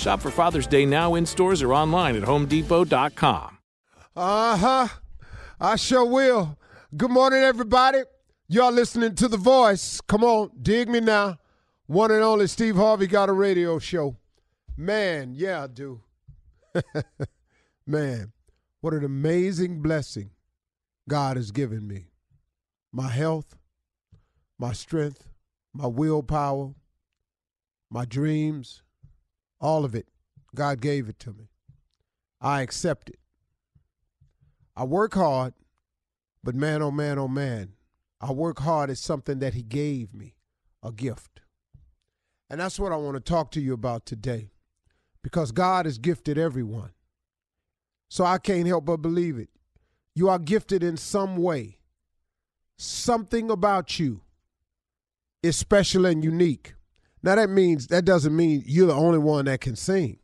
Shop for Father's Day now in stores or online at homedepot.com. Uh huh. I sure will. Good morning, everybody. Y'all listening to The Voice. Come on, dig me now. One and only Steve Harvey got a radio show. Man, yeah, I do. Man, what an amazing blessing God has given me. My health, my strength, my willpower, my dreams, all of it. God gave it to me. I accept it. I work hard, but man, oh man, oh man, I work hard at something that He gave me, a gift. And that's what I want to talk to you about today because God has gifted everyone. So I can't help but believe it. You are gifted in some way. Something about you is special and unique. Now that means that doesn't mean you're the only one that can sing,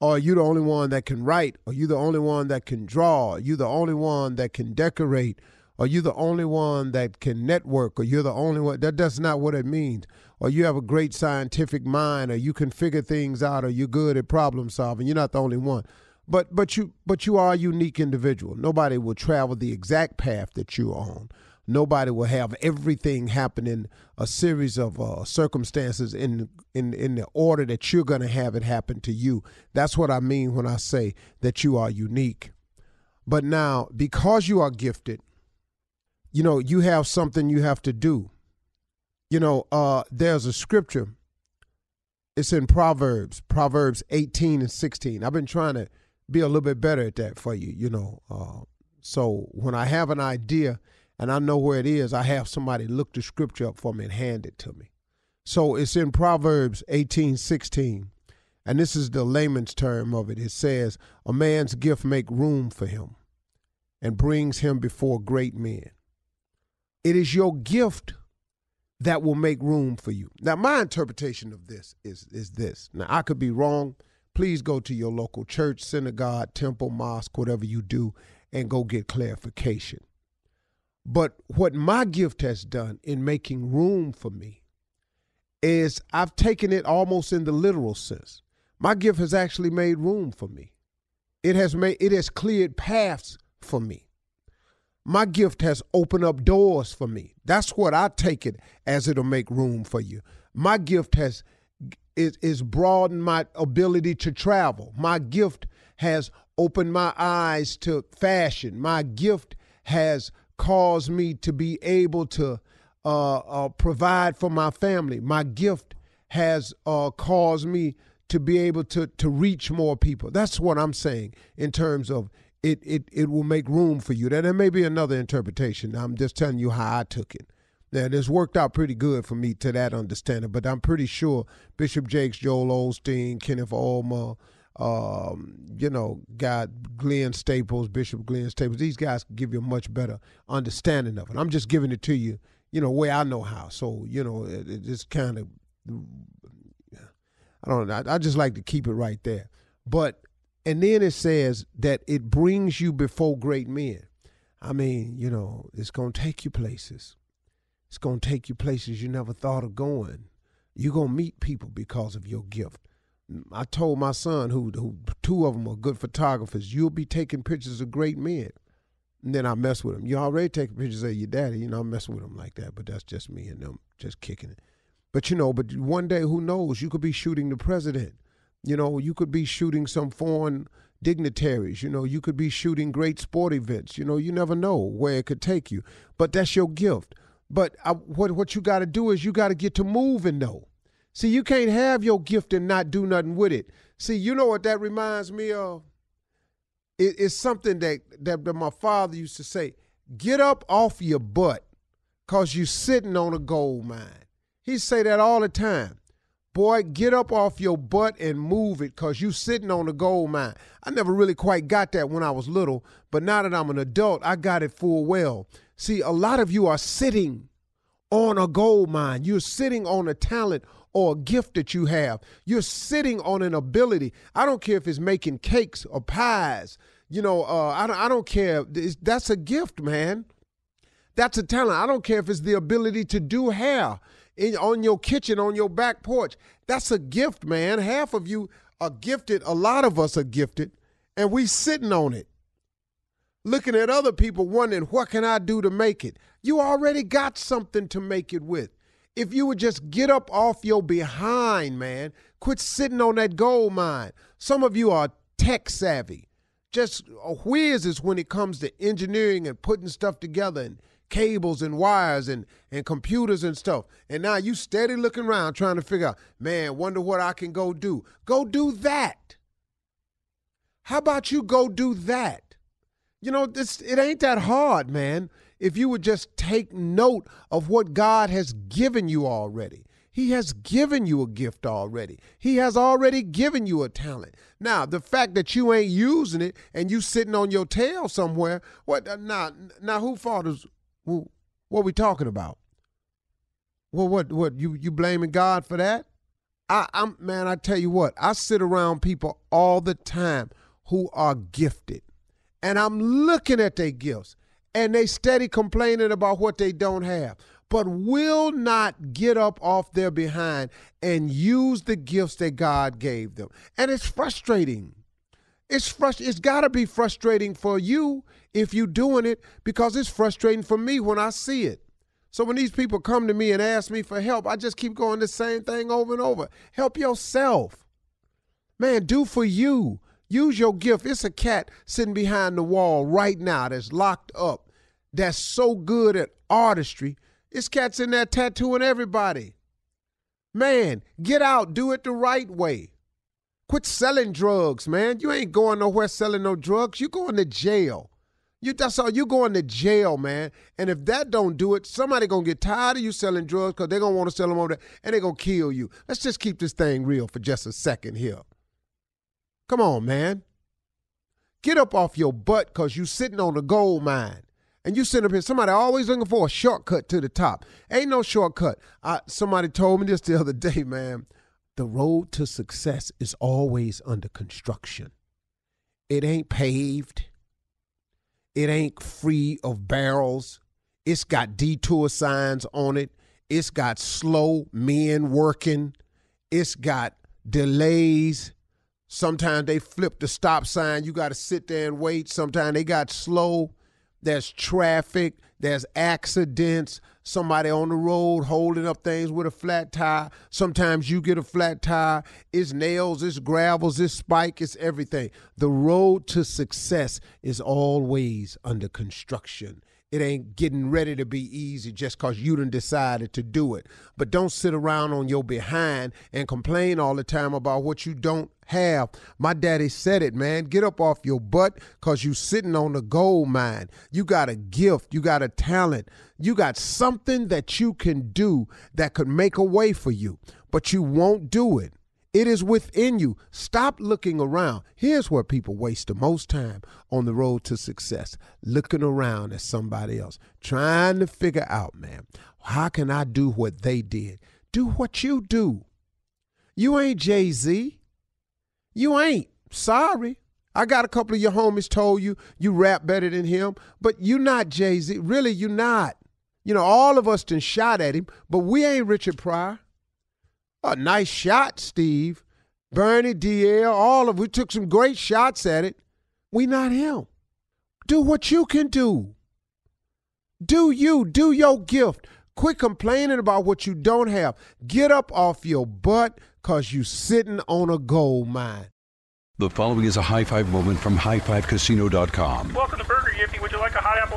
or you're the only one that can write, or you're the only one that can draw, you're the only one that can decorate, or you're the only one that can network, or you're the only one. That that's not what it means. Or you have a great scientific mind, or you can figure things out, or you're good at problem solving. You're not the only one. But but you but you are a unique individual. Nobody will travel the exact path that you're on. Nobody will have everything happen in a series of uh, circumstances in in in the order that you're going to have it happen to you. That's what I mean when I say that you are unique. But now, because you are gifted, you know you have something you have to do. You know, uh, there's a scripture. It's in Proverbs, Proverbs 18 and 16. I've been trying to be a little bit better at that for you. You know, uh, so when I have an idea and I know where it is, I have somebody look the scripture up for me and hand it to me. So it's in Proverbs 18, 16. And this is the layman's term of it. It says, A man's gift make room for him and brings him before great men. It is your gift that will make room for you. Now, my interpretation of this is, is this. Now, I could be wrong. please go to your local church, synagogue, temple, mosque, whatever you do, and go get clarification. But what my gift has done in making room for me is I've taken it almost in the literal sense. My gift has actually made room for me. It has made it has cleared paths for me. My gift has opened up doors for me. That's what I take it as it'll make room for you. My gift has is, is broadened my ability to travel. My gift has opened my eyes to fashion. My gift has caused me to be able to uh, uh, provide for my family. My gift has uh, caused me to be able to to reach more people. That's what I'm saying in terms of it. It it will make room for you. There may be another interpretation. I'm just telling you how I took it. Now, it's worked out pretty good for me to that understanding, but I'm pretty sure Bishop Jakes, Joel Osteen, Kenneth Ulmer, um, you know, got Glenn Staples, Bishop Glenn Staples. These guys give you a much better understanding of it. I'm just giving it to you, you know, way I know how. So, you know, it, it's kind of I don't know. I, I just like to keep it right there. But and then it says that it brings you before great men. I mean, you know, it's gonna take you places. It's gonna take you places you never thought of going. You're gonna meet people because of your gift. I told my son, who, who two of them are good photographers, you'll be taking pictures of great men. And then I mess with him. You already taking pictures of your daddy. You know, I mess with him like that, but that's just me and them just kicking it. But you know, but one day, who knows? You could be shooting the president. You know, you could be shooting some foreign dignitaries. You know, you could be shooting great sport events. You know, you never know where it could take you. But that's your gift. But I, what what you got to do is you got to get to moving though. See, you can't have your gift and not do nothing with it. See, you know what that reminds me of? It, it's something that, that that my father used to say: "Get up off your butt, cause you're sitting on a gold mine." He say that all the time. Boy, get up off your butt and move it because you sitting on a gold mine. I never really quite got that when I was little, but now that I'm an adult, I got it full well. See, a lot of you are sitting on a gold mine. You're sitting on a talent or a gift that you have. You're sitting on an ability. I don't care if it's making cakes or pies. You know, uh, I, don't, I don't care. That's a gift, man. That's a talent. I don't care if it's the ability to do hair in, on your kitchen, on your back porch. That's a gift, man. Half of you are gifted. A lot of us are gifted, and we sitting on it, looking at other people, wondering what can I do to make it. You already got something to make it with. If you would just get up off your behind, man, quit sitting on that gold mine. Some of you are tech savvy, just uh, whizzes when it comes to engineering and putting stuff together and cables and wires and, and computers and stuff. And now you steady looking around trying to figure out, man, wonder what I can go do. Go do that. How about you go do that? You know, this it ain't that hard, man. If you would just take note of what God has given you already. He has given you a gift already. He has already given you a talent. Now, the fact that you ain't using it and you sitting on your tail somewhere, what uh, now now who fault is well, what we talking about? Well, what what you you blaming God for that? I, I'm man, I tell you what, I sit around people all the time who are gifted, and I'm looking at their gifts, and they steady complaining about what they don't have, but will not get up off their behind and use the gifts that God gave them, and it's frustrating. It's frust- It's got to be frustrating for you if you're doing it because it's frustrating for me when I see it. So when these people come to me and ask me for help, I just keep going the same thing over and over. Help yourself. Man, do for you. Use your gift. It's a cat sitting behind the wall right now that's locked up, that's so good at artistry. This cat's in there tattooing everybody. Man, get out, do it the right way. Quit selling drugs, man. You ain't going nowhere selling no drugs. You going to jail. You that's all you going to jail, man. And if that don't do it, somebody gonna get tired of you selling drugs because they're gonna want to sell them over there and they're gonna kill you. Let's just keep this thing real for just a second here. Come on, man. Get up off your butt because you sitting on a gold mine. And you sitting up here, somebody always looking for a shortcut to the top. Ain't no shortcut. I, somebody told me this the other day, man. the road to success is always under construction. It ain't paved. It ain't free of barrels. It's got detour signs on it. It's got slow men working. It's got delays. Sometimes they flip the stop sign. You got to sit there and wait. Sometimes they got slow. There's traffic. There's accidents. Somebody on the road holding up things with a flat tire. Sometimes you get a flat tire. It's nails, it's gravels, it's spike, it's everything. The road to success is always under construction. It ain't getting ready to be easy just because you done decided to do it. But don't sit around on your behind and complain all the time about what you don't have. My daddy said it, man. Get up off your butt because you sitting on the gold mine. You got a gift. You got a talent. You got something that you can do that could make a way for you, but you won't do it. It is within you. Stop looking around. Here's where people waste the most time on the road to success looking around at somebody else, trying to figure out, man, how can I do what they did? Do what you do. You ain't Jay Z. You ain't. Sorry. I got a couple of your homies told you you rap better than him, but you not Jay Z. Really, you not. You know, all of us done shot at him, but we ain't Richard Pryor. A nice shot, Steve. Bernie, DL, all of we took some great shots at it. We not him. Do what you can do. Do you, do your gift. Quit complaining about what you don't have. Get up off your butt because you sitting on a gold mine. The following is a high five moment from highfivecasino.com. Welcome to Burger Yippee. Would you like a hot apple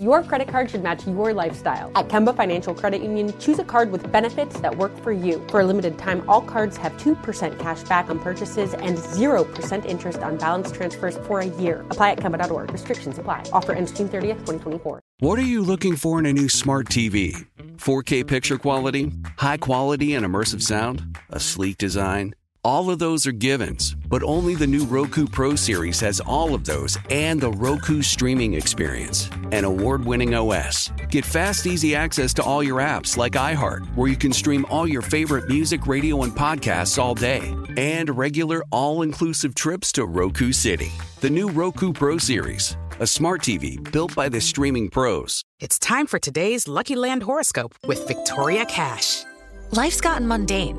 Your credit card should match your lifestyle. At Kemba Financial Credit Union, choose a card with benefits that work for you. For a limited time, all cards have 2% cash back on purchases and 0% interest on balance transfers for a year. Apply at Kemba.org. Restrictions apply. Offer ends June 30th, 2024. What are you looking for in a new smart TV? 4K picture quality? High quality and immersive sound? A sleek design? All of those are givens, but only the new Roku Pro series has all of those and the Roku streaming experience, an award winning OS. Get fast, easy access to all your apps like iHeart, where you can stream all your favorite music, radio, and podcasts all day, and regular all inclusive trips to Roku City. The new Roku Pro series, a smart TV built by the streaming pros. It's time for today's Lucky Land horoscope with Victoria Cash. Life's gotten mundane,